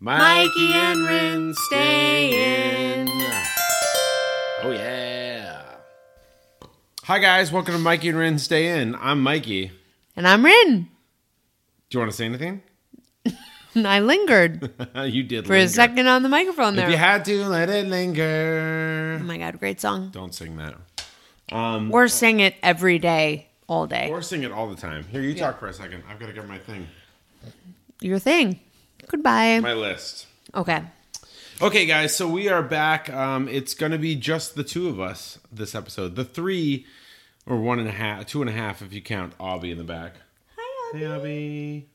Mikey and Rinne stay in. Oh yeah. Hi guys, welcome to Mikey and Rinne Stay In. I'm Mikey. And I'm Rinne. Do you want to say anything? I lingered you did for a second on the microphone If you had to, let it linger. Oh my god, great song. Don't sing that. Um, or sing it every day, all day. Or sing it all the time. Here, you talk for a second. I've got to get my thing. Your thing. Goodbye. My list. Okay. Okay, guys, so we are back. Um, it's going to be just the two of us this episode. The three, or one and a half, two and a half if you count Abby in the back. Hi, Abby.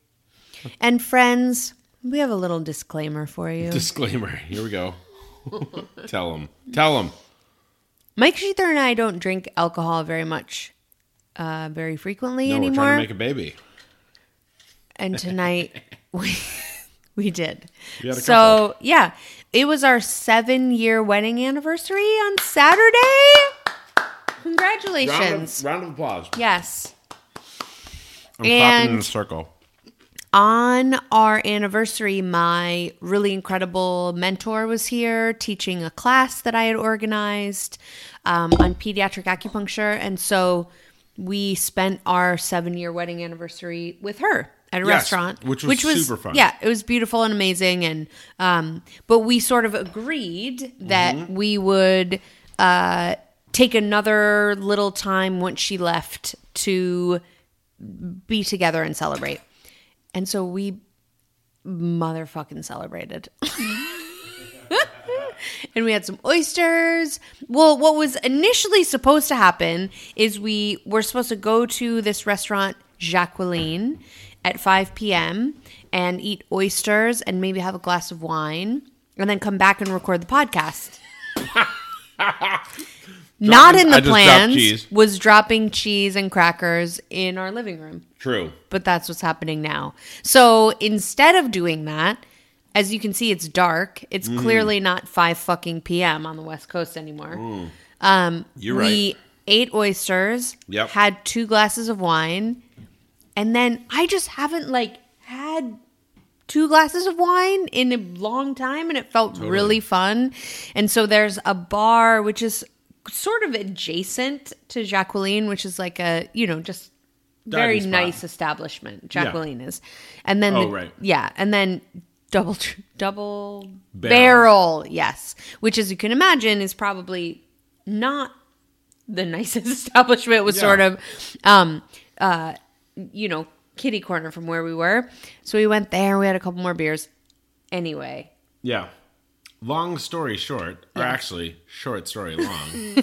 And friends, we have a little disclaimer for you. Disclaimer. Here we go. Tell them. Tell them. Mike Sheether and I don't drink alcohol very much, uh, very frequently No, we're anymore. trying to make a baby. and tonight we we did. We so yeah, it was our seven year wedding anniversary on Saturday. Congratulations! Round of, round of applause. yes. I'm clapping in And- a circle. On our anniversary, my really incredible mentor was here teaching a class that I had organized um, on pediatric acupuncture. And so we spent our seven year wedding anniversary with her at a Yes, restaurant, which was which super fun. Yeah, it was beautiful and amazing. And um, but we sort of agreed that Mm-hmm. we would uh, take another little time once she left to be together and celebrate. And so we motherfucking celebrated. and we had some oysters. Well, what was initially supposed to happen is we were supposed to go to this restaurant, Jacqueline, at 5 p.m. and eat oysters and maybe have a glass of wine and then come back and record the podcast. Not in I the just dropped plans cheese. was dropping cheese and crackers in our living room True. but that's what's happening now. So instead of doing that, as you can see, it's dark. It's Mm. clearly not five fucking p.m. on the West Coast anymore. Um, You're right. we right. ate oysters. Yep. Had two glasses of wine, and then I just haven't like had two glasses of wine in a long time, and it felt really fun. And so there's a bar which is sort of adjacent to Jacqueline, which is like a you know just very nice establishment. Jacqueline is, and then Oh, the- right. yeah, and then double double Barrel. barrel. yes, which as you can imagine is probably not the nicest establishment. Was Yeah. sort of, um, uh, you know, kitty corner from where we were. So we went there. We had a couple more beers. Anyway, Yeah. Long story short, or actually, short story long.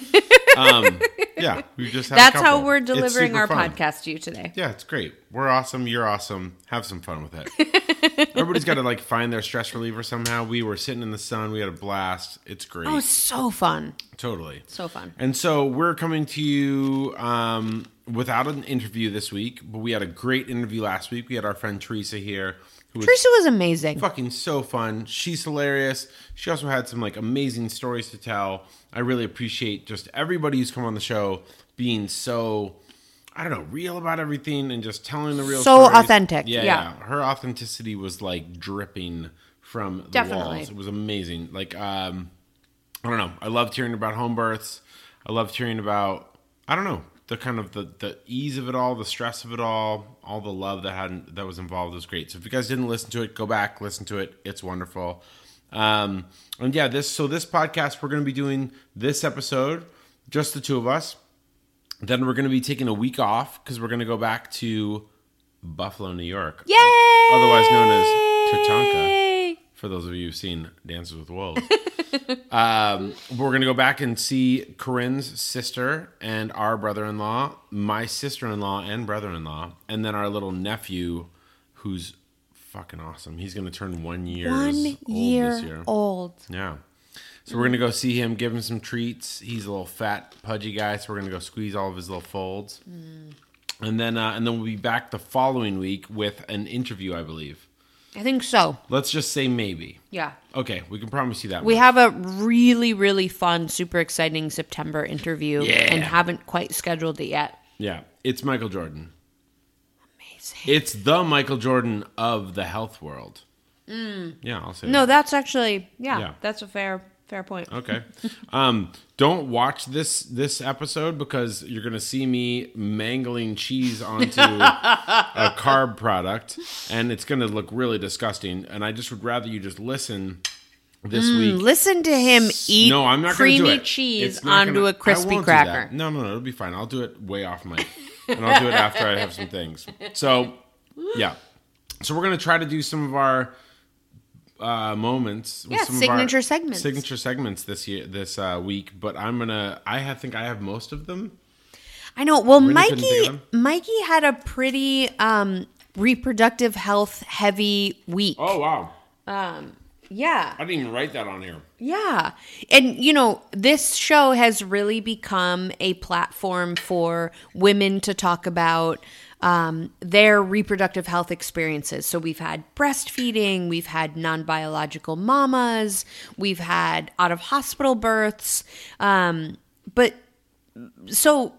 um, yeah, we just had a that's how we're delivering our fun. podcast to you today. Yeah, it's great. We're awesome. You're awesome. Have some fun with it. Everybody's got to like find their stress reliever somehow. We were sitting in the sun. We had a blast. It's great. Oh, so fun, totally. so fun. And so we're coming to you um, without an interview this week, but we had a great interview last week. We had our friend Teresa here, who was Teresa was amazing. fucking so fun. She's hilarious. She also had some like amazing stories to tell. I really appreciate just everybody who's come on the show being so I don't know, real about everything and just telling the real So stories. authentic, Yeah, yeah. Her authenticity was like dripping from the Definitely. walls. It was amazing. Like um I don't know. I loved hearing about home births. I loved hearing about I don't know the kind of the the ease of it all, the stress of it all, all the love that had that was involved was great. So if you guys didn't listen to it, go back listen to it. It's wonderful. Um, and yeah, this so this podcast we're going to be doing this episode just the two of us. Then we're going to be taking a week off because we're going to go back to Buffalo, New York, Yay! otherwise known as Tatanka for those of you who've seen Dances with Wolves. um, we're going to go back and see Corinne's sister and our brother in law, my sister in law and brother in law, and then our little nephew who's fucking awesome. He's going to turn one year One old year, this year. old. Yeah. So we're going to go see him, give him some treats. He's a little fat, pudgy guy, so we're going to go squeeze all of his little folds. And then uh, and then we'll be back the following week with an interview, I believe. I think so. Let's just say maybe. Yeah. Okay, we can promise you that. We much. have a really, really fun, super exciting September interview Yeah. and haven't quite scheduled it yet. Yeah, it's Michael Jordan. Amazing. It's the Michael Jordan of the health world. Mm. Yeah, I'll say No, that. that's actually yeah, Yeah. that's a fair fair point. Okay. Um, don't watch this this episode because you're gonna see me mangling cheese onto a carb product, and it's gonna look really disgusting. And I just would rather you just listen this week. Listen to him eat no, I'm not creamy gonna do it. cheese not onto gonna- a crispy won't do that. cracker. No, no, no, it'll be fine. I'll do it way off mic, and I'll do it after I have some things. So, yeah. So we're gonna try to do some of our uh, moments. with Yeah, some of our signature segments. Signature segments this year, this uh, week. But I'm gonna. I have, think I have most of them. I know. Well, Really Mikey Mikey had a pretty um reproductive health heavy week. Oh wow! Um, Yeah. I didn't even write that on here. Yeah. And, you know, this show has really become a platform for women to talk about um, their reproductive health experiences. So we've had breastfeeding, we've had non biological mamas, we've had out of hospital births. Um, but so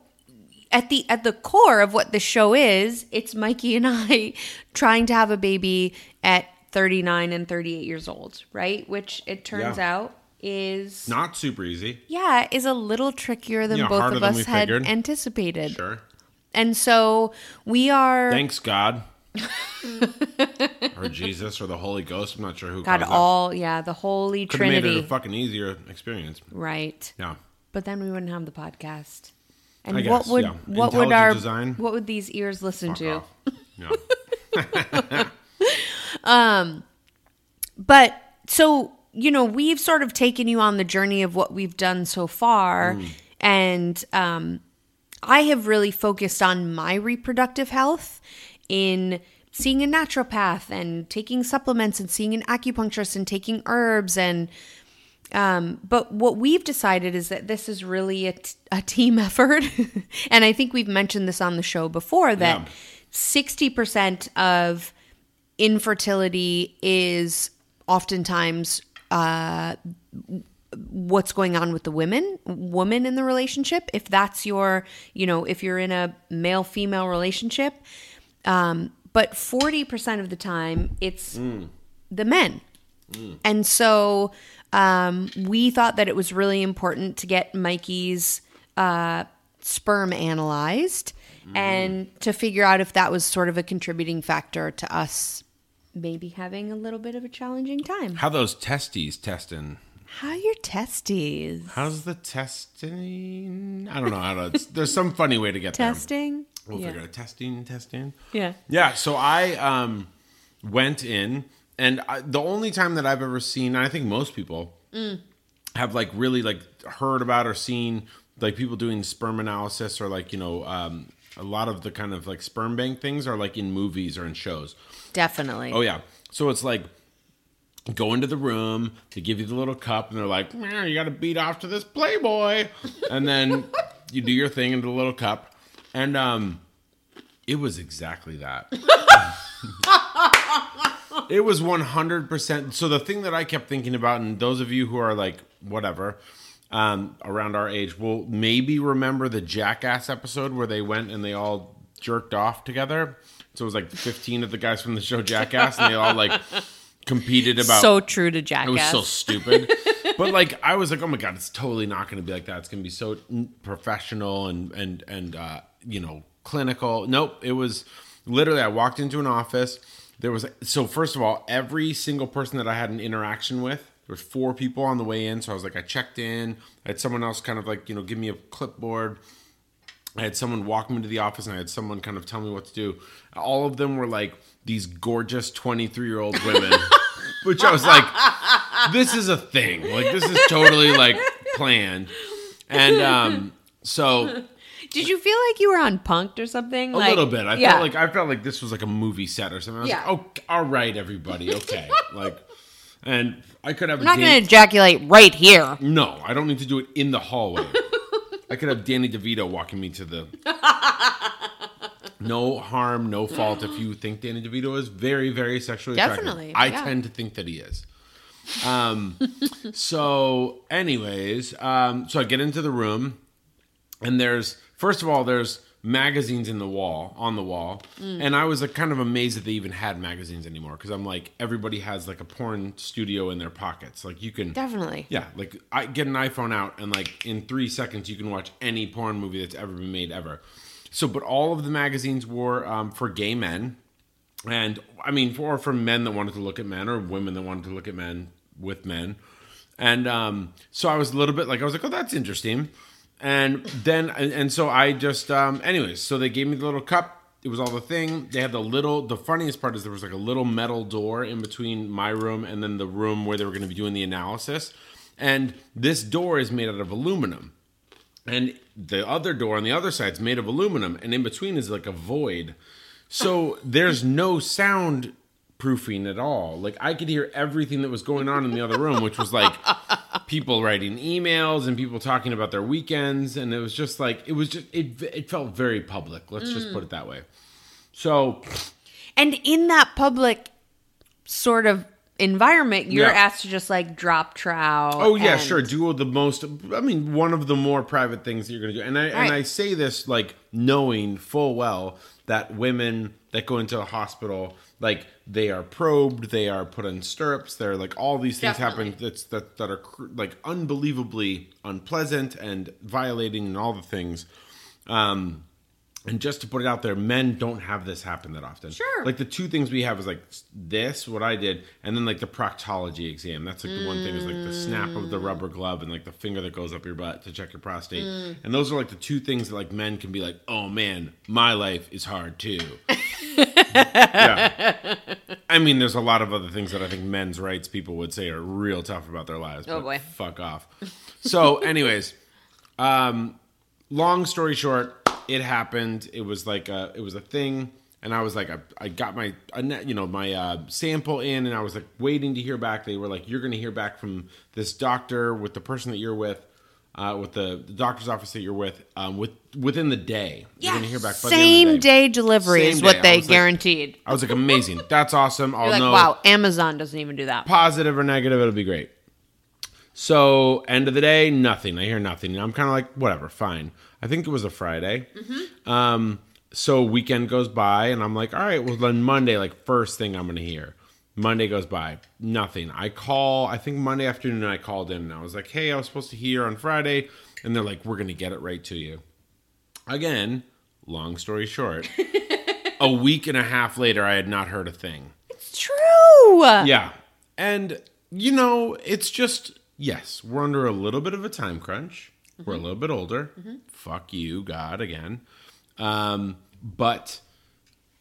at the at the core of what the show is, it's Mikey and I trying to have a baby at 39 and 38 years old, right? Which it turns Yeah. out is Not super easy. yeah, is a little trickier than Yeah, both of us had figured. anticipated. Sure. And so we are Thanks God. or Jesus or the Holy Ghost. I'm not sure who. that. all yeah, the holy Could have made it trinity. a fucking easier experience. right. Yeah. But then we wouldn't have the podcast. And I what would yeah. what would our design. what would these ears listen to? Fuck off. Yeah. But so, you know, we've sort of taken you on the journey of what we've done so far. And um, I have really focused on my reproductive health in seeing a naturopath and taking supplements and seeing an acupuncturist and taking herbs and um, but what we've decided is that this is really a, t- a team effort. and I think we've mentioned this on the show before that Yeah. 60% of infertility is oftentimes uh, what's going on with the women woman in the relationship if that's your you know if you're in a male female relationship um, but 40% of the time it's the men and so um, we thought that it was really important to get mikey's uh, sperm analyzed and to figure out if that was sort of a contributing factor to us maybe having a little bit of a challenging time. How those testes testing? How are your testes? How's the testing? I don't know how to. There's some funny way to get there. Testing? We'll yeah. figure out. Testing, testing. Yeah. Yeah. So I um, went in, and I, the only time that I've ever seen, and I think most people have like really like heard about or seen like people doing sperm analysis or like you know um, a lot of the kind of like sperm bank things are like in movies or in shows. Definitely. Oh yeah. So it's like go into the room, to give you the little cup, and they're like, "Meow, "You got to beat off to this Playboy," and then you do your thing into the little cup, and um, it was exactly that. it was one hundred percent. So the thing that I kept thinking about, and those of you who are like whatever. Um, around our age will maybe remember the Jackass episode where they went and they all jerked off together. So it was like 15 of the guys from the show Jackass, and they all like competed about. so true to Jackass. it was so stupid. but like, I was like, oh my god, it's totally not going to be like that. It's going to be so professional and and and uh, you know clinical. Nope, it was literally. I walked into an office. There was so first of all, every single person that I had an interaction with. There was four people on the way in, so I was like, I checked in. I had someone else kind of like you know give me a clipboard. I had someone walk me to the office and I had someone kind of tell me what to do. All of them were like these gorgeous 23 year old women, which I was like, this is a thing. Like, this is totally like planned. And um, so Did you feel like you were on Punked or something? a little bit. I yeah. felt like I felt like this was like a movie set or something. I was Yeah. like, oh, all right, everybody, okay. like, and I could have I'm not going to ejaculate right here. No, I don't need to do it in the hallway. I could have Danny DeVito walking me to the. No harm, no fault. If you think Danny DeVito is very, very sexually attractive, Definitely, I yeah. tend to think that he is. Um, so, anyways, um, so I get into the room, and there's first of all, there's magazines in the wall on the wall, Mm. and I was like kind of amazed that they even had magazines anymore because I'm like everybody has like a porn studio in their pockets. Like you can Definitely. yeah, like I get an iPhone out and like in three seconds you can watch any porn movie that's ever been made ever. So, but all of the magazines were um, for gay men, and I mean, for for men that wanted to look at men or women that wanted to look at men with men, and um, so I was a little bit like I was like, oh, that's interesting, and then and, and so I just um, anyways, so they gave me the little cup. It was all the thing. They had the little. The funniest part is there was like a little metal door in between my room and then the room where they were going to be doing the analysis, and this door is made out of aluminum and the other door on the other side is made of aluminum and in between is like a void. So there's no sound proofing at all. Like i could hear everything that was going on in the other room which was like people writing emails and people talking about their weekends. And it was just like it was just it, it felt very public. Let's just put it that way. So And in that public sort of environment, you're Yeah. asked to just like drop trout. Oh yeah, and- sure. Do the most. I mean, one of the more private things that you're going to do, and I Right. and I say this like knowing full well that women that go into a hospital, like they are probed, they are put in stirrups, they're like all these things happen Definitely. that's that that are cr- like unbelievably unpleasant and violating and all the things. Um, and just to put it out there, men don't have this happen that often. Sure. Like the two things we have is like this, what I did, and then like the proctology exam. That's like the one thing is like the snap of the rubber glove and like the finger that goes up your butt to check your prostate. And those are like the two things that like men can be like, oh man, my life is hard too. yeah. I mean, there's a lot of other things that I think men's rights people would say are real tough about their lives. Oh, but boy. Fuck off. So, anyways, um, long story short, it happened. It was like a, it was a thing, and I was like, I, I got my, you know, my uh, sample in, and I was like waiting to hear back. They were like, you're going to hear back from this doctor with the person that you're with. Uh, with the, the doctor's office that you're with, um, with within the day, you're Yeah, gonna hear back. by the end of the same day delivery Same is day. what I they like- guaranteed. I was like, amazing. That's awesome. I'll You're like, know wow, Amazon doesn't even do that. positive or negative, it'll be great. So end of the day, nothing. I hear nothing. I'm kind of like, whatever, fine. I think it was a Friday. Um, so weekend goes by, and I'm like, all right, well then Monday, like first thing I'm gonna hear. Monday goes by, nothing. I call. I think Monday afternoon I called in, and I was like, hey, I was supposed to hear on Friday, and they're like, we're gonna get it right to you. Again, long story short, a week and a half later, I had not heard a thing. It's true. Yeah. And, you know, it's just, yes, we're under a little bit of a time crunch. We're a little bit older. Fuck you, God, again. Um, but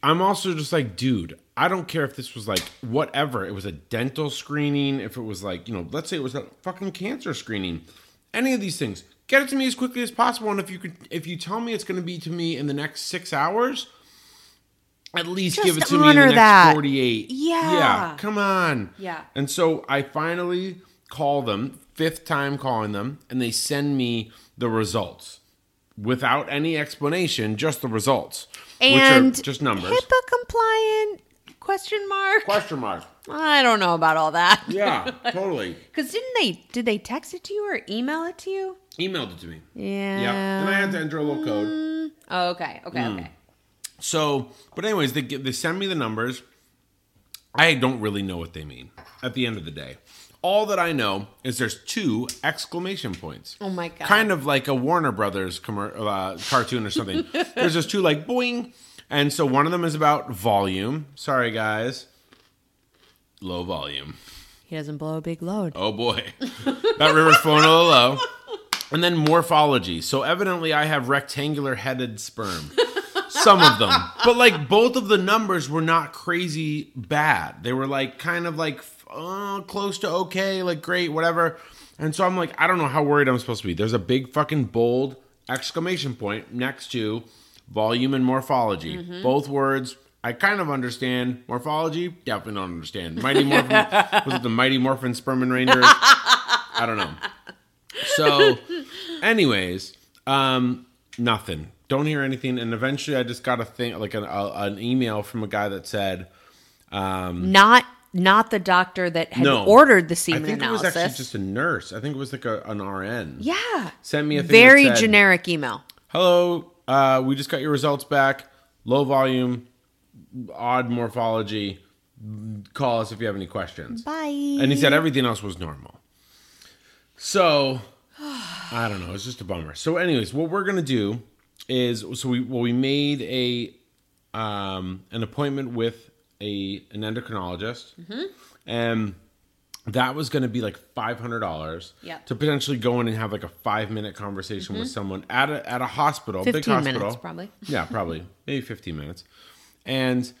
I'm also just like, dude, I don't care if this was like whatever. It was a dental screening, if it was like, you know, let's say it was a fucking cancer screening. Any of these things. Get it to me as quickly as possible. And if you could if you tell me it's gonna be to me in the next six hours, at least give it to me in the next that. 48. Yeah. Yeah. Come on. Yeah. And so I finally call them, fifth time calling them, and they send me the results without any explanation, just the results, and which are just numbers. HIPAA compliant? Question mark. Question mark. I don't know about all that. Yeah, totally. Because didn't they? Did they text it to you or email it to you? Emailed it to me. Yeah. Yeah. And I had to enter a little code. Oh, okay. Okay. Mm. Okay. So, but anyways, they they send me the numbers. I don't really know what they mean at the end of the day. All that I know is there's two exclamation points. Oh my God. Kind of like a Warner Brothers commer- uh, cartoon or something. there's just two like boing, and so one of them is about volume. Sorry guys, low volume. He doesn't blow a big load. Oh boy, that river's flowing a little low. And then morphology. So evidently, I have rectangular headed sperm. Some of them, but like both of the numbers were not crazy bad. They were like kind of like uh, close to okay, like great, whatever. And so I'm like, I don't know how worried I'm supposed to be. There's a big fucking bold exclamation point next to volume and morphology. Both words I kind of understand. Morphology, definitely don't understand. Mighty Morphin was it the Mighty Morphin Sperm and Rangers? I don't know. So, anyways, um, nothing. Don't hear anything. And eventually, I just got a thing, like an, a, an email from a guy that said, um, Not not the doctor that had No. ordered the I semen think analysis. it was actually just a nurse. I think it was like a, an RN. yeah. Sent me a thing Very that said, generic email. Hello, uh, we just got your results back. Low volume, odd morphology. Call us if you have any questions. Bye. And he said everything else was normal. So I don't know. It's just a bummer. So, anyways, what we're gonna do is so we well we made a um, an appointment with a an endocrinologist, and that was going to be like five hundred dollars Yep. to potentially go in and have like a five minute conversation with mm-hmm. someone at a at a hospital, big hospital, minutes, probably. yeah, probably maybe fifteen minutes, and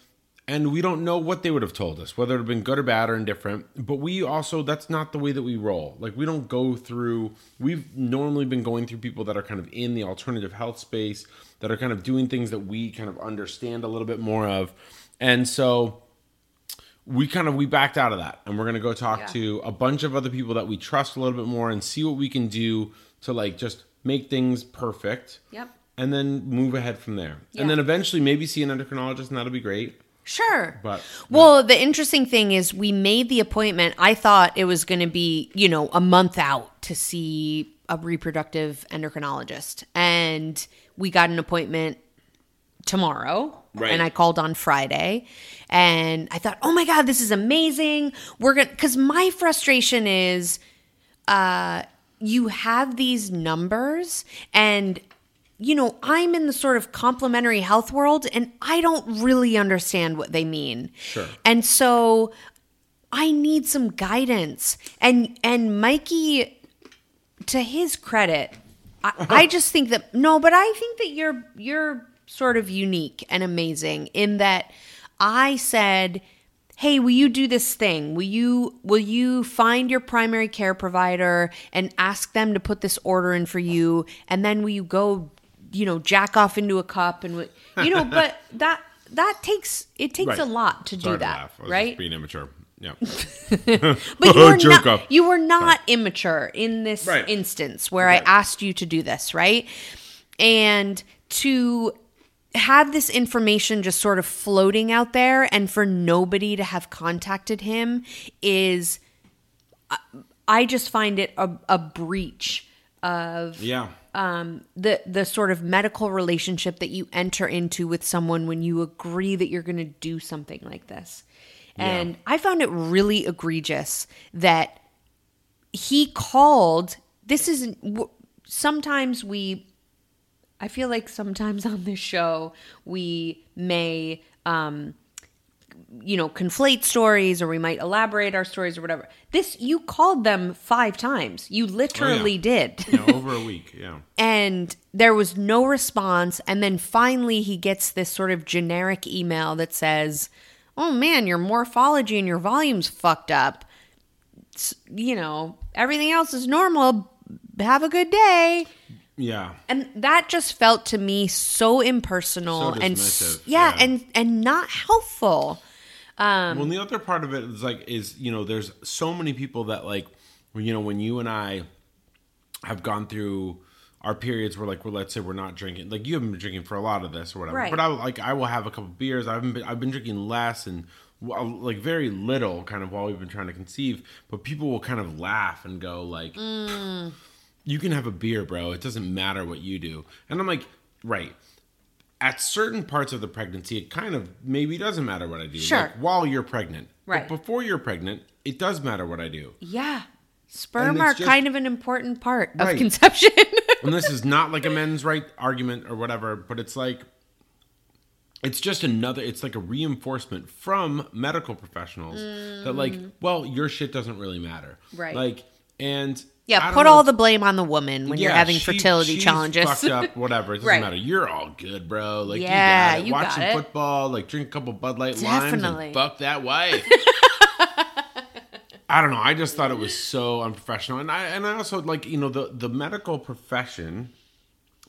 and we don't know what they would have told us, whether it have been good or bad or indifferent. But we also that's not the way that we roll. Like we don't go through. We've normally been going through people that are kind of in the alternative health space that are kind of doing things that we kind of understand a little bit more of, and so we kind of we backed out of that and we're going to go talk Yeah. to a bunch of other people that we trust a little bit more and see what we can do to like just make things perfect Yep. and then move ahead from there Yeah. and then eventually maybe see an endocrinologist and that'll be great Sure. But- well, the interesting thing is we made the appointment. I thought it was going to be, you know, a month out to see a reproductive endocrinologist. And we got an appointment tomorrow. Right. And I called on Friday and I thought, "Oh my god, this is amazing. We're going to cuz my frustration is uh you have these numbers and you know, I'm in the sort of complementary health world and I don't really understand what they mean. Sure. And so I need some guidance. And and Mikey to his credit, I, I just think that no, but I think that you're you're sort of unique and amazing in that I said, "Hey, will you do this thing? Will you will you find your primary care provider and ask them to put this order in for you and then will you go, you know, jack off into a cup and you know, but that that takes it takes Right. a lot to Sorry do to that, was right? being immature yeah But you were not, off. you were not immature in this Right. instance where Right. I asked you to do this, right? And to have this information just sort of floating out there and for nobody to have contacted him is I just find it a, a breach of yeah um, the the sort of medical relationship that you enter into with someone when you agree that you're going to do something like this. And I found it really egregious that he called this isn't sometimes we I feel like sometimes on this show we may um you know conflate stories or we might elaborate our stories or whatever. This you called them 5 times. You literally did. Yeah over a week yeah. And there was no response. And then finally he gets this sort of generic email that says oh man your morphology and your volume's fucked up. S- you know everything else is normal. Have a good day yeah and that just felt to me so impersonal So and yeah, yeah. and and not helpful um, well, and the other part of it is like is you know there's so many people that like you know when you and I have gone through our periods where like well let's say we're not drinking like you haven't been drinking for a lot of this or whatever Right. but I like I will have a couple beers I've been I've been drinking less and well, like very little kind of while we've been trying to conceive but people will kind of laugh and go like mm. You can have a beer bro it doesn't matter what you do and I'm like right at certain parts of the pregnancy, it kind of maybe doesn't matter what I do. Sure. Like while you're pregnant. Right. But before you're pregnant, it does matter what I do. yeah sperm are just- kind of an important part of Right. conception And this is not like a men's right argument or whatever, but it's like it's just another it's like a reinforcement from medical professionals that like, well, your shit doesn't really matter. Mm. Right. Like and yeah put all the blame on the woman when you're having she- fertility she's challenges Fucked up, whatever. It doesn't Right. matter. You're all good, bro. Like Yeah, you got it. you Watch got some it. football, like drink a couple Bud Light limes, Definitely. and fuck that wife. I don't know. I just thought it was so unprofessional, and I and I also like you know the the medical profession,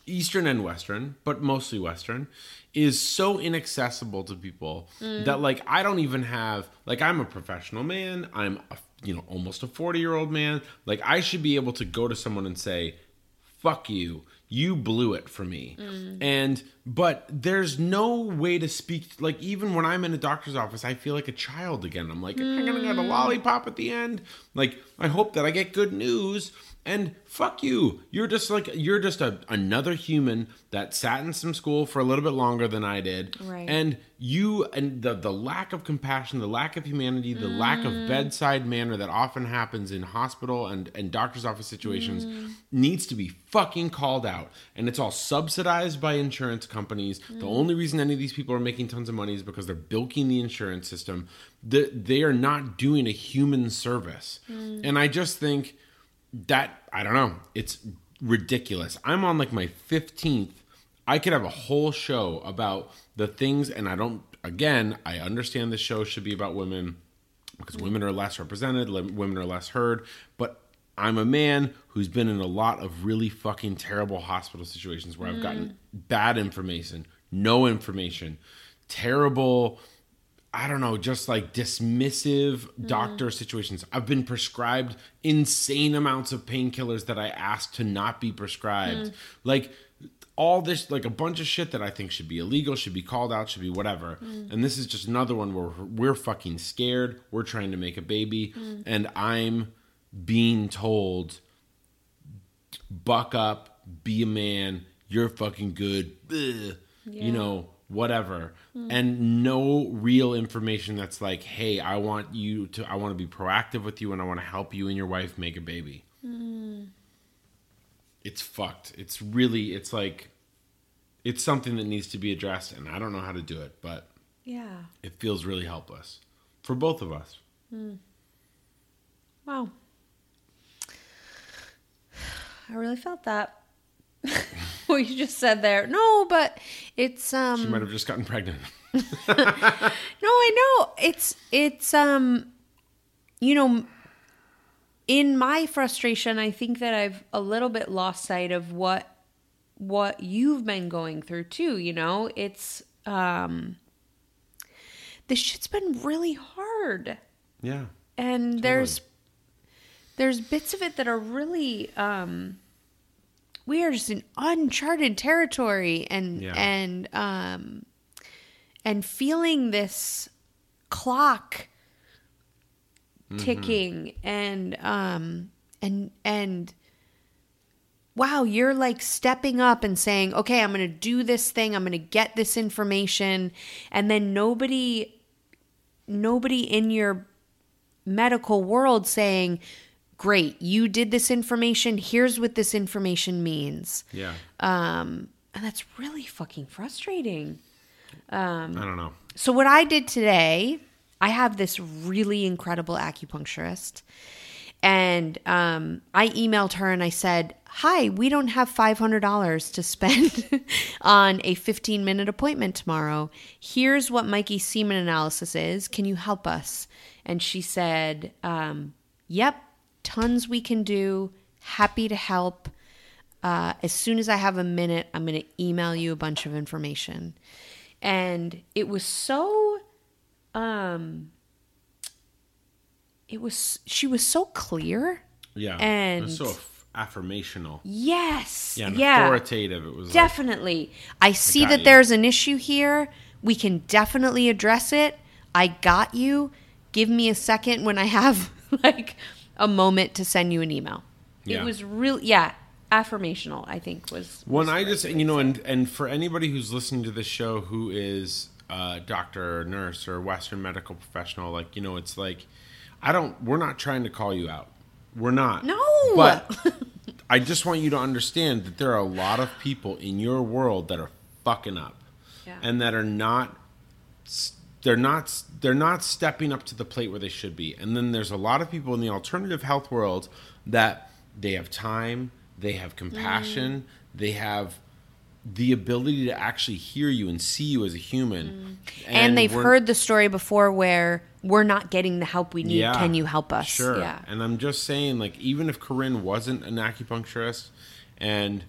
Eastern and Western, but mostly Western, is so inaccessible to people Mm. that like I don't even have like I'm a professional man. I'm a, you know almost a forty year old man. Like I should be able to go to someone and say, "Fuck you." you blew it for me. Mm. And but there's no way to speak like even when I'm in a doctor's office, I feel like a child again. I'm like, am I gonna get a mm. lollipop at the end? Like, I hope that I get good news. And fuck you. You're just like you're just a, another human that sat in some school for a little bit longer than I did. Right. And you and the the lack of compassion, the lack of humanity, the lack of mm. bedside manner that often happens in hospital and, and doctor's office situations mm. needs to be fucking called out. And it's all subsidized by insurance companies. The mm. only reason any of these people are making tons of money is because they're bilking the insurance system. The, they are not doing a human service. And I just think that I don't know. It's ridiculous. I'm on like my 15th. I could have a whole show about the things, and I don't. Again, I understand the show should be about women because women are less represented, women are less heard. But I'm a man who's been in a lot of really fucking terrible hospital situations where I've gotten mm. bad information, no information, terrible I don't know, just like dismissive doctor mm. situations. I've been prescribed insane amounts of painkillers that I asked to not be prescribed. Mm. Like all this, like a bunch of shit that I think should be illegal, should be called out, should be whatever. Mm. And this is just another one where we're fucking scared. We're trying to make a baby. And I'm being told, buck up, be a man, you're fucking good, Ugh. you know, whatever. Hmm. And no real information that's like, hey, I want you to, I want to be proactive with you and I want to help you and your wife make a baby. Hmm. It's fucked. It's really, it's like, it's something that needs to be addressed and I don't know how to do it, but Yeah. it feels really helpless for both of us. Hmm. Wow. I really felt that. what you just said there. No, but it's um She might have just gotten pregnant. No, I know. It's it's um you know in my frustration, I think that I've a little bit lost sight of what what you've been going through too, you know? It's um this shit's been really hard. Yeah. And there's there's bits of it that are really um we are just in uncharted territory and Yeah. and um and feeling this clock ticking and um and and wow you're like stepping up and saying okay i'm going to do this thing. I'm going to get this information. And then nobody nobody in your medical world saying great you did this information here's what this information means Yeah. um and that's really fucking frustrating Um, I don't know. so what I did today, I have this really incredible acupuncturist, and um, I emailed her and I said, "Hi, we don't have five hundred dollars to spend on a fifteen minute appointment tomorrow. Here's what Mikey's semen analysis is. Can you help us?" And she said, um, "Yep, tons we can do. Happy to help." Uh, as soon as I have a minute, I'm going to email you a bunch of information. And it was so, um, it was, she was so clear. Yeah. And- so aff- affirmational. Yes. Yeah. Authoritative. It was like, Definitely. I see got that you. there's an issue here. We can definitely address it. I got you. Give me a second when I have like a moment to send you an email. Yeah. It was real yeah, affirmational, I think was When was I just, you know, and and for anybody who's listening to this show who is a doctor or nurse or Western medical professional, like you know, it's like I don't. We're not trying to call you out. We're not. No. But I just want you to understand that there are a lot of people in your world that are fucking up, Yeah. and that are not. They're not. They're not stepping up to the plate where they should be. And then there's a lot of people in the alternative health world that they have time, they have compassion, mm. they have the ability to actually hear you and see you as a human. Mm. and, they've heard the story before where we're not getting the help we need. Can you help us? Sure. Yeah. And I'm just saying, like, even if Corinne wasn't an acupuncturist, and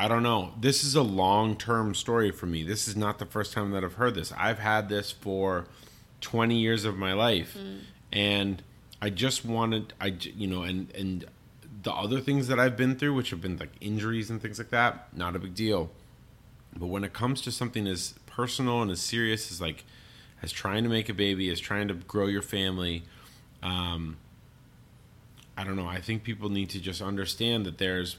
I don't know, this is a long term story for me. This is not the first time that I've heard this. I've had this for 20 years of my life, Mm. and I just wanted, I, you know, and and the other things that I've been through, which have been like injuries and things like that, not a big deal. But when it comes to something as personal and as serious as like as trying to make a baby, as trying to grow your family, um, I don't know. I think people need to just understand that there's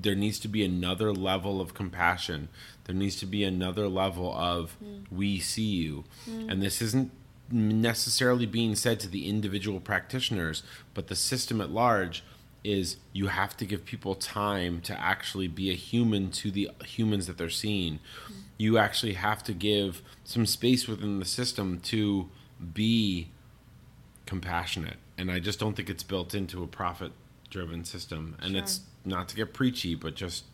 there needs to be another level of compassion. There needs to be another level of mm. we see you. Mm. And this isn't necessarily being said to the individual practitioners, but the system at large is you have to give people time to actually be a human to the humans that they're seeing. Mm. You actually have to give some space within the system to be compassionate. And I just don't think it's built into a profit driven system. And Sure. it's not to get preachy, but just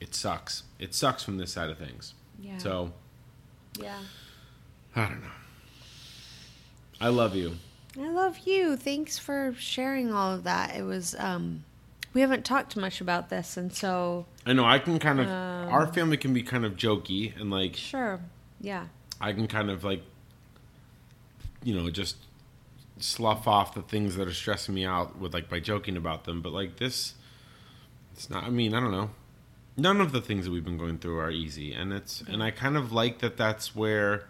it sucks. It sucks from this side of things. Yeah. So Yeah. I don't know. I love you. I love you. Thanks for sharing all of that. It was um we haven't talked much about this and so I know I can kind of Um. our family can be kind of jokey and like sure. Yeah. I can kind of like you know just slough off the things that are stressing me out with like by joking about them but like this it's not I mean I don't know none of the things that we've been going through are easy and it's and I kind of like that that's where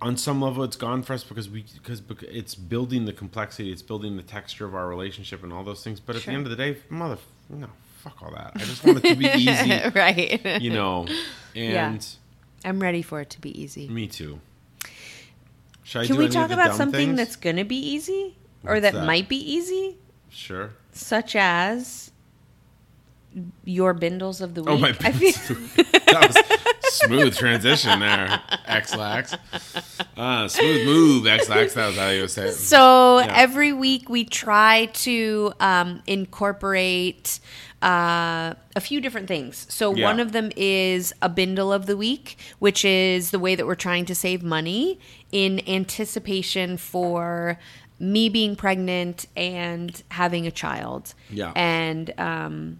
on some level it's gone for us because we because it's building the complexity it's building the texture of our relationship and all those things but at Sure. the end of the day mother no fuck all that I just want it to be easy right. you know and I'm ready for it to be easy. me too should Can we talk about something things? that's going to be easy or that, that? might be easy, sure such as your bindles of the week? oh my I feel that was smooth transition there Ex-Lax uh, smooth move Ex-Lax that was how you would say it So Yeah. every week we try to um, incorporate uh, a few different things. So Yeah. one of them is a bindle of the week, which is the way that we're trying to save money in anticipation for me being pregnant and having a child. Yeah. And um,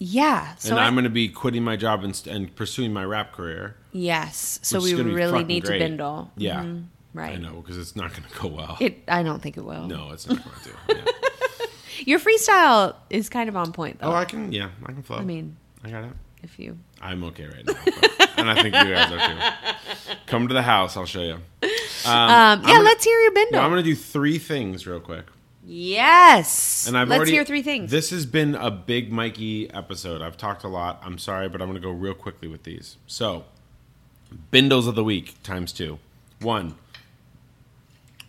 yeah. So and I- I'm going to be quitting my job and, and pursuing my rap career yes. So we is gonna be really need great. to bindle. yeah Mhm. Right. I know because it's not going to go well It. I don't think it will. no it's not going to yeah. Your freestyle is kind of on point, though. oh I can yeah I can flow I mean, I got it if you. I'm okay right now but, and I think you guys are too come to the house I'll show you Um, I'm yeah, gonna- let's hear your bindle. No, I'm going to do three things real quick. Yes. And I've let's already, hear three things. This has been a big Mikey episode. I've talked a lot. I'm sorry, but I'm going to go real quickly with these. So, bindles of the week times two. One,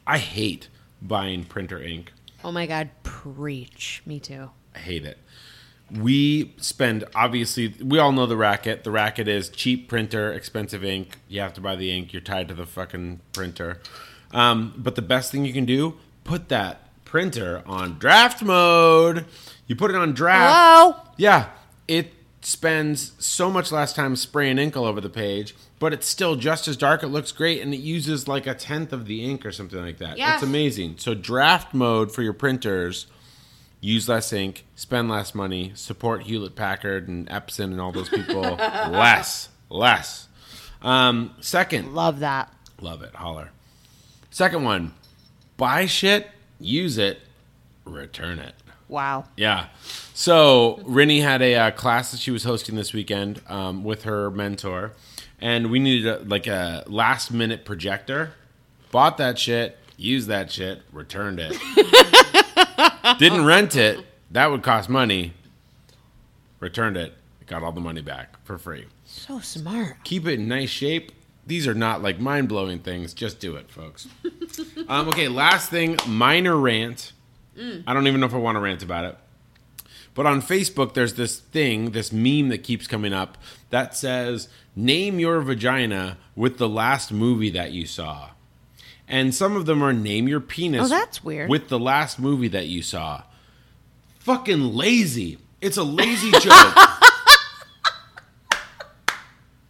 I hate buying printer ink. oh my god, preach. Me too. I hate it. We spend obviously we all know the racket. The racket is cheap printer, expensive ink. You have to buy the ink. You're tied to the fucking printer. Um, but the best thing you can do, put that printer on draft mode. You put it on draft. Hello. Yeah, it spends so much less time spraying ink all over the page, but it's still just as dark. It looks great, and it uses like a tenth of the ink or something like that. Yes. It's amazing. So draft mode for your printers. Use less ink, spend less money, support Hewlett Packard and Epson and all those people. less, less. Um, second, Love that. love it, holler. Second one, buy shit, use it, return it. Wow. Yeah. So Rinny had a uh, class that she was hosting this weekend um, with her mentor, and we needed a, like a last minute projector. Bought that shit, used that shit, returned it. Didn't rent it. That would cost money. Returned it. Got all the money back for free. So smart. Keep it in nice shape. These are not like mind blowing things. Just do it, folks. um, okay, last thing minor rant. I don't even know if I want to rant about it. But on Facebook, there's this thing, this meme that keeps coming up that says, Name your vagina with the last movie that you saw. And some of them are name your penis Oh, that's weird. with the last movie that you saw. Fucking lazy. It's a lazy joke.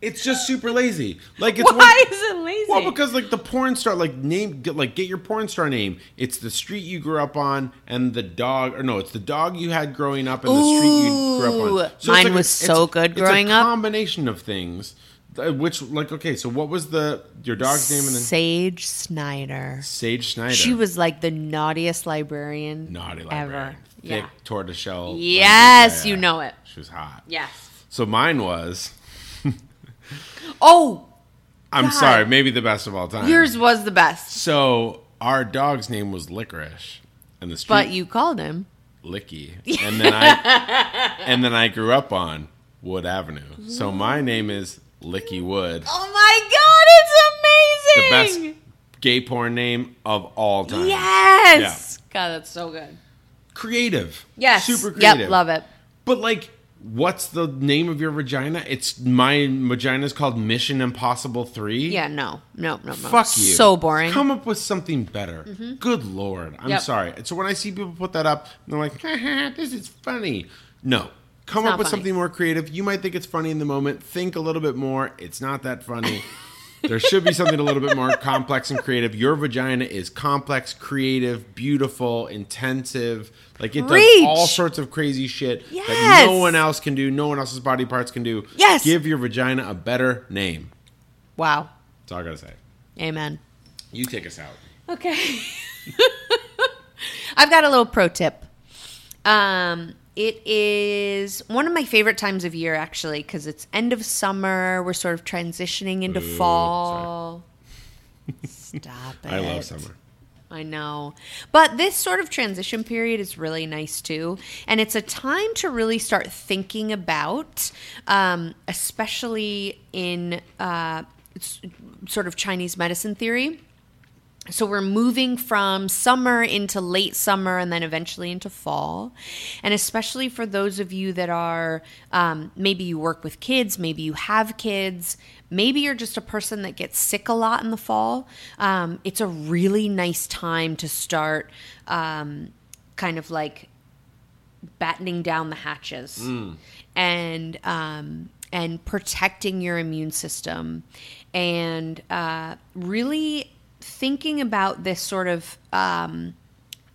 It's just super lazy. Like it's Why one- is it lazy? well, because like the porn star, like name, get, like get your porn star name. It's the street you grew up on, and the dog, or no, it's the dog you had growing up, and the street you grew up Ooh, on. mine it's was so good growing it's a up. Combination of things Uh, which like okay, so what was the your dog's name and then Sage Snyder. Sage Schneider? She was like the naughtiest librarian naughty ever. librarian. Thick Yeah. tortoiseshell. like, Yes, you know it. She was hot. Yes. So mine was. Oh, I'm God. sorry, maybe the best of all time. yours was the best, So our dog's name was Licorice, and the street but you called him. Licky, and then I and then I grew up on Wood Avenue. So my name is Licky Wood, Oh my the God, it's amazing. best gay porn name of all time. Yes. God, that's so good. creative. Yes. super creative. Yep, love it. But like, what's the name of your vagina? It's my vagina is called Mission Impossible Three. Yeah, no, no, no, no. Fuck you. So boring. Come up with something better. Mm-hmm. Good lord. I'm Yep. sorry. So when I see people put that up, they're like, this is funny. No. Come It's up with funny. something more creative. You might think it's funny in the moment. Think a little bit more. It's not that funny. there should be something a little bit more complex and creative. Your vagina is complex, creative, beautiful, intensive. Like it Preach. does all sorts of crazy shit that no one else can do. No one else's body parts can do. Yes. Give your vagina a better name. wow. That's all I gotta say. Amen. You take us out. Okay. I've got a little pro tip. Um, it is one of my favorite times of year, actually, because it's end of summer. We're sort of transitioning into Ooh, fall. Stop it. I love summer. I know. But this sort of transition period is really nice too. And it's a time to really start thinking about, um, especially in uh, sort of Chinese medicine theory. So we're moving from summer into late summer and then eventually into fall. And especially for those of you that are um, maybe you work with kids, maybe you have kids, maybe you're just a person that gets sick a lot in the fall. Um, it's a really nice time to start um, kind of like battening down the hatches and um, and protecting your immune system and uh, really thinking about this sort of um,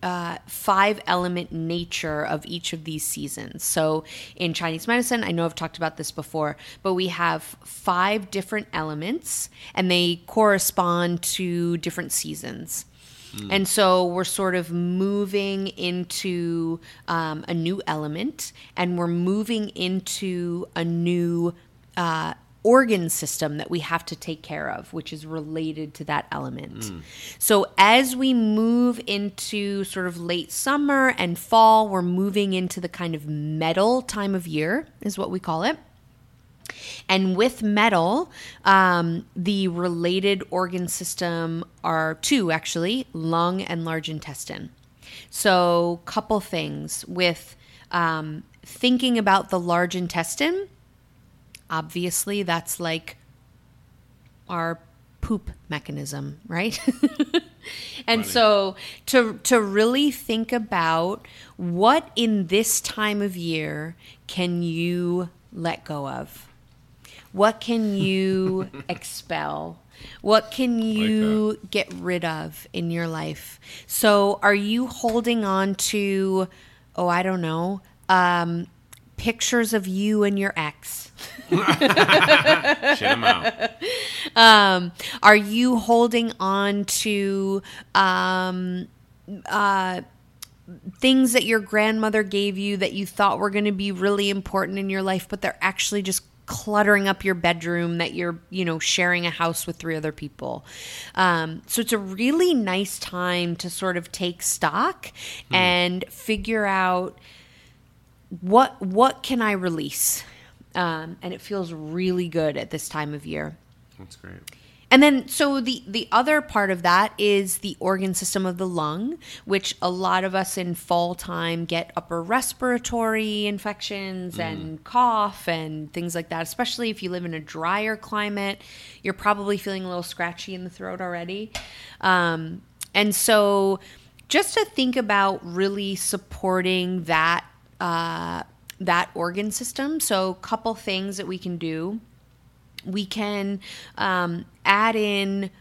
uh, five element nature of each of these seasons. So in Chinese medicine, I know I've talked about this before, but we have five different elements and they correspond to different seasons. And so we're sort of moving into um, a new element and we're moving into a new uh, organ system that we have to take care of, which is related to that element. So as we move into sort of late summer and fall, we're moving into the kind of metal time of year, is what we call it. And with metal, um, the related organ system are two actually lung and large intestine. So, couple things with um, thinking about the large intestine. Obviously, that's like our poop mechanism, right? and so to to really think about what in this time of year can you let go of? What can you expel? What can you get rid of in your life? So are you holding on to oh, I don't know, um pictures of you and your ex? Shit him out. Um, are you holding on to um, uh, things that your grandmother gave you that you thought were going to be really important in your life, but they're actually just cluttering up your bedroom that you're, you know, sharing a house with three other people. Um, so it's a really nice time to sort of take stock and figure out what what can I release. Um, and it feels really good at this time of year. That's great. And then, so the the other part of that is the organ system of the lung, which a lot of us in fall time get upper respiratory infections and cough and things like that. Especially if you live in a drier climate, you're probably feeling a little scratchy in the throat already. Um, and so, just to think about really supporting that uh, that organ system. So, couple things that we can do we can um, add in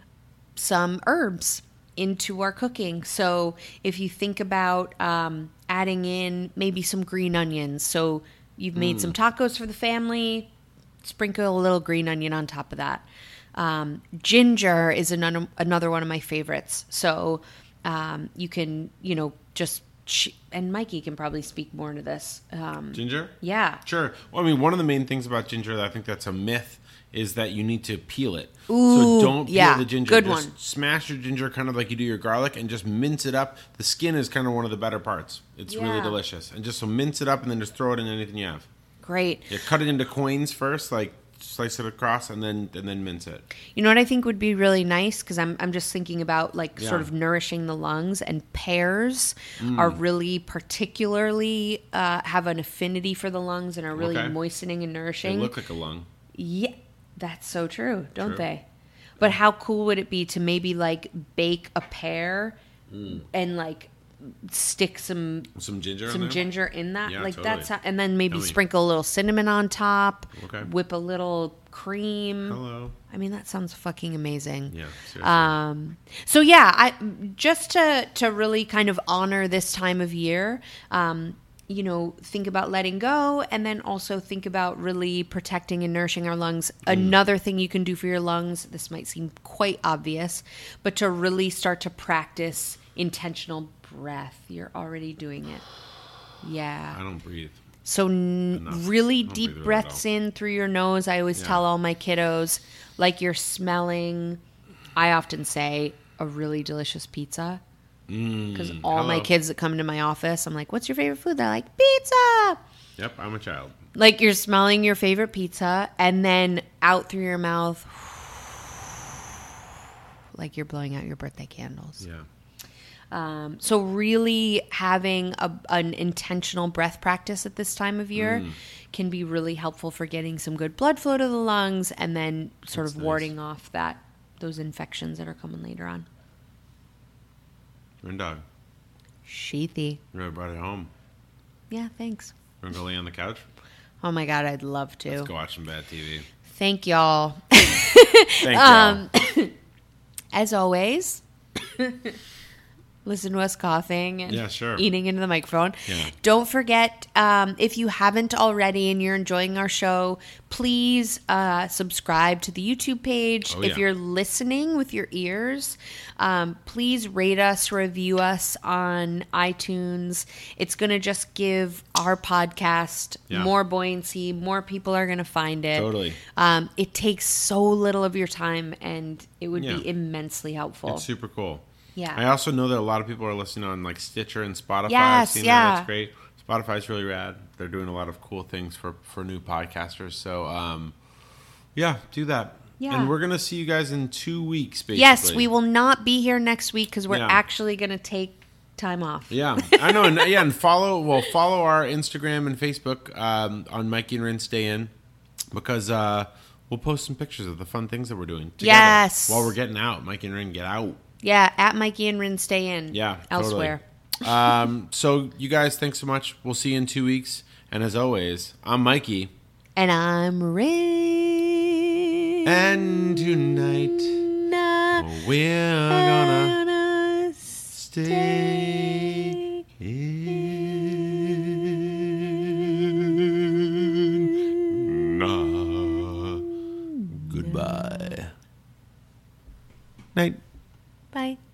some herbs into our cooking. So if you think about um, adding in maybe some green onions, so you've made some tacos for the family, sprinkle a little green onion on top of that. Um, ginger is another another one of my favorites. So um, you can you know just ch- and Mikey can probably speak more into this. Um, Ginger? yeah. Sure. Well, I mean, one of the main things about ginger that I think that's a myth is that you need to peel it. Ooh, so don't peel yeah, the ginger. good Just one. Smash your ginger kind of like you do your garlic and just mince it up. The skin is kind of one of the better parts. It's really delicious. And just so mince it up and then just throw it in anything you have. Great. Yeah, cut it into coins first, like slice it across and then and then mince it. You know what I think would be really nice because I'm I'm just thinking about like Yeah. sort of nourishing the lungs and pears Mm. are really particularly uh, have an affinity for the lungs and are really Okay. moistening and nourishing. They look like a lung. yeah, that's so true, don't True. they? But how cool would it be to maybe like bake a pear Mm. and like stick some Some ginger. in some ginger in that Yeah, like totally. that's how, and then maybe Yummy. sprinkle a little cinnamon on top Okay. whip a little cream Hello. i mean that sounds fucking amazing Yeah. Seriously. um, so yeah, I just to to really kind of honor this time of year. Um, you know, think about letting go, and then also think about really protecting and nourishing our lungs. Another thing you can do for your lungs. This might seem quite obvious, but to really start to practice intentional breath. You're already doing it. Yeah. I don't breathe. So n- really deep breaths in through your nose. I always Yeah. tell all my kiddos, like you're smelling. I often say a really delicious pizza mm, because all my kids that come to my office, I'm like, "What's your favorite food?" They're like, "Pizza." Yep, I'm a child. Like you're smelling your favorite pizza, and then out through your mouth, like you're blowing out your birthday candles. Yeah. Um, so really having a, an intentional breath practice at this time of year Mm. can be really helpful for getting some good blood flow to the lungs and then sort That's of nice. warding off that those infections that are coming later on. Dog. Sheathy. You really brought it home. Yeah, thanks. You want to go lay on the couch? Oh my god, I'd love to. Let's go watch some bad TV. Thank y'all. Thank Um, you. As always, listen to us coughing and Yeah, sure. eating into the microphone. Yeah. Don't forget, um, if you haven't already and you're enjoying our show, please uh, subscribe to the YouTube page. Oh, if yeah. you're listening with your ears, um, please rate us, review us on iTunes. It's going to just give our podcast more buoyancy. More people are going to find it. Totally. Um, it takes so little of your time, and it would be immensely helpful. It's super cool. Yeah. I also know that a lot of people are listening on like Stitcher and Spotify. I've Yes, seen yeah. that. That's great. Spotify's really rad. They're doing a lot of cool things for for new podcasters. So um, yeah, do that. Yeah. And we're gonna see you guys in two weeks. Basically. yes, we will not be here next week because we're Yeah. actually going to take time off. Yeah, I know. And yeah, and follow. Well, follow our Instagram and Facebook um, on Mikey and Rinne Stay In because uh, we'll post some pictures of the fun things that we're doing. Together Yes. While we're getting out, Mikey and Rinne get out. Yeah, at Mikey and Rinne, stay in. Yeah, elsewhere. Totally. um, so you guys, thanks so much. We'll see you in two weeks. And as always, I'm Mikey. And I'm Rinne. And tonight we're gonna gonna stay in. Goodbye. Night. Bye.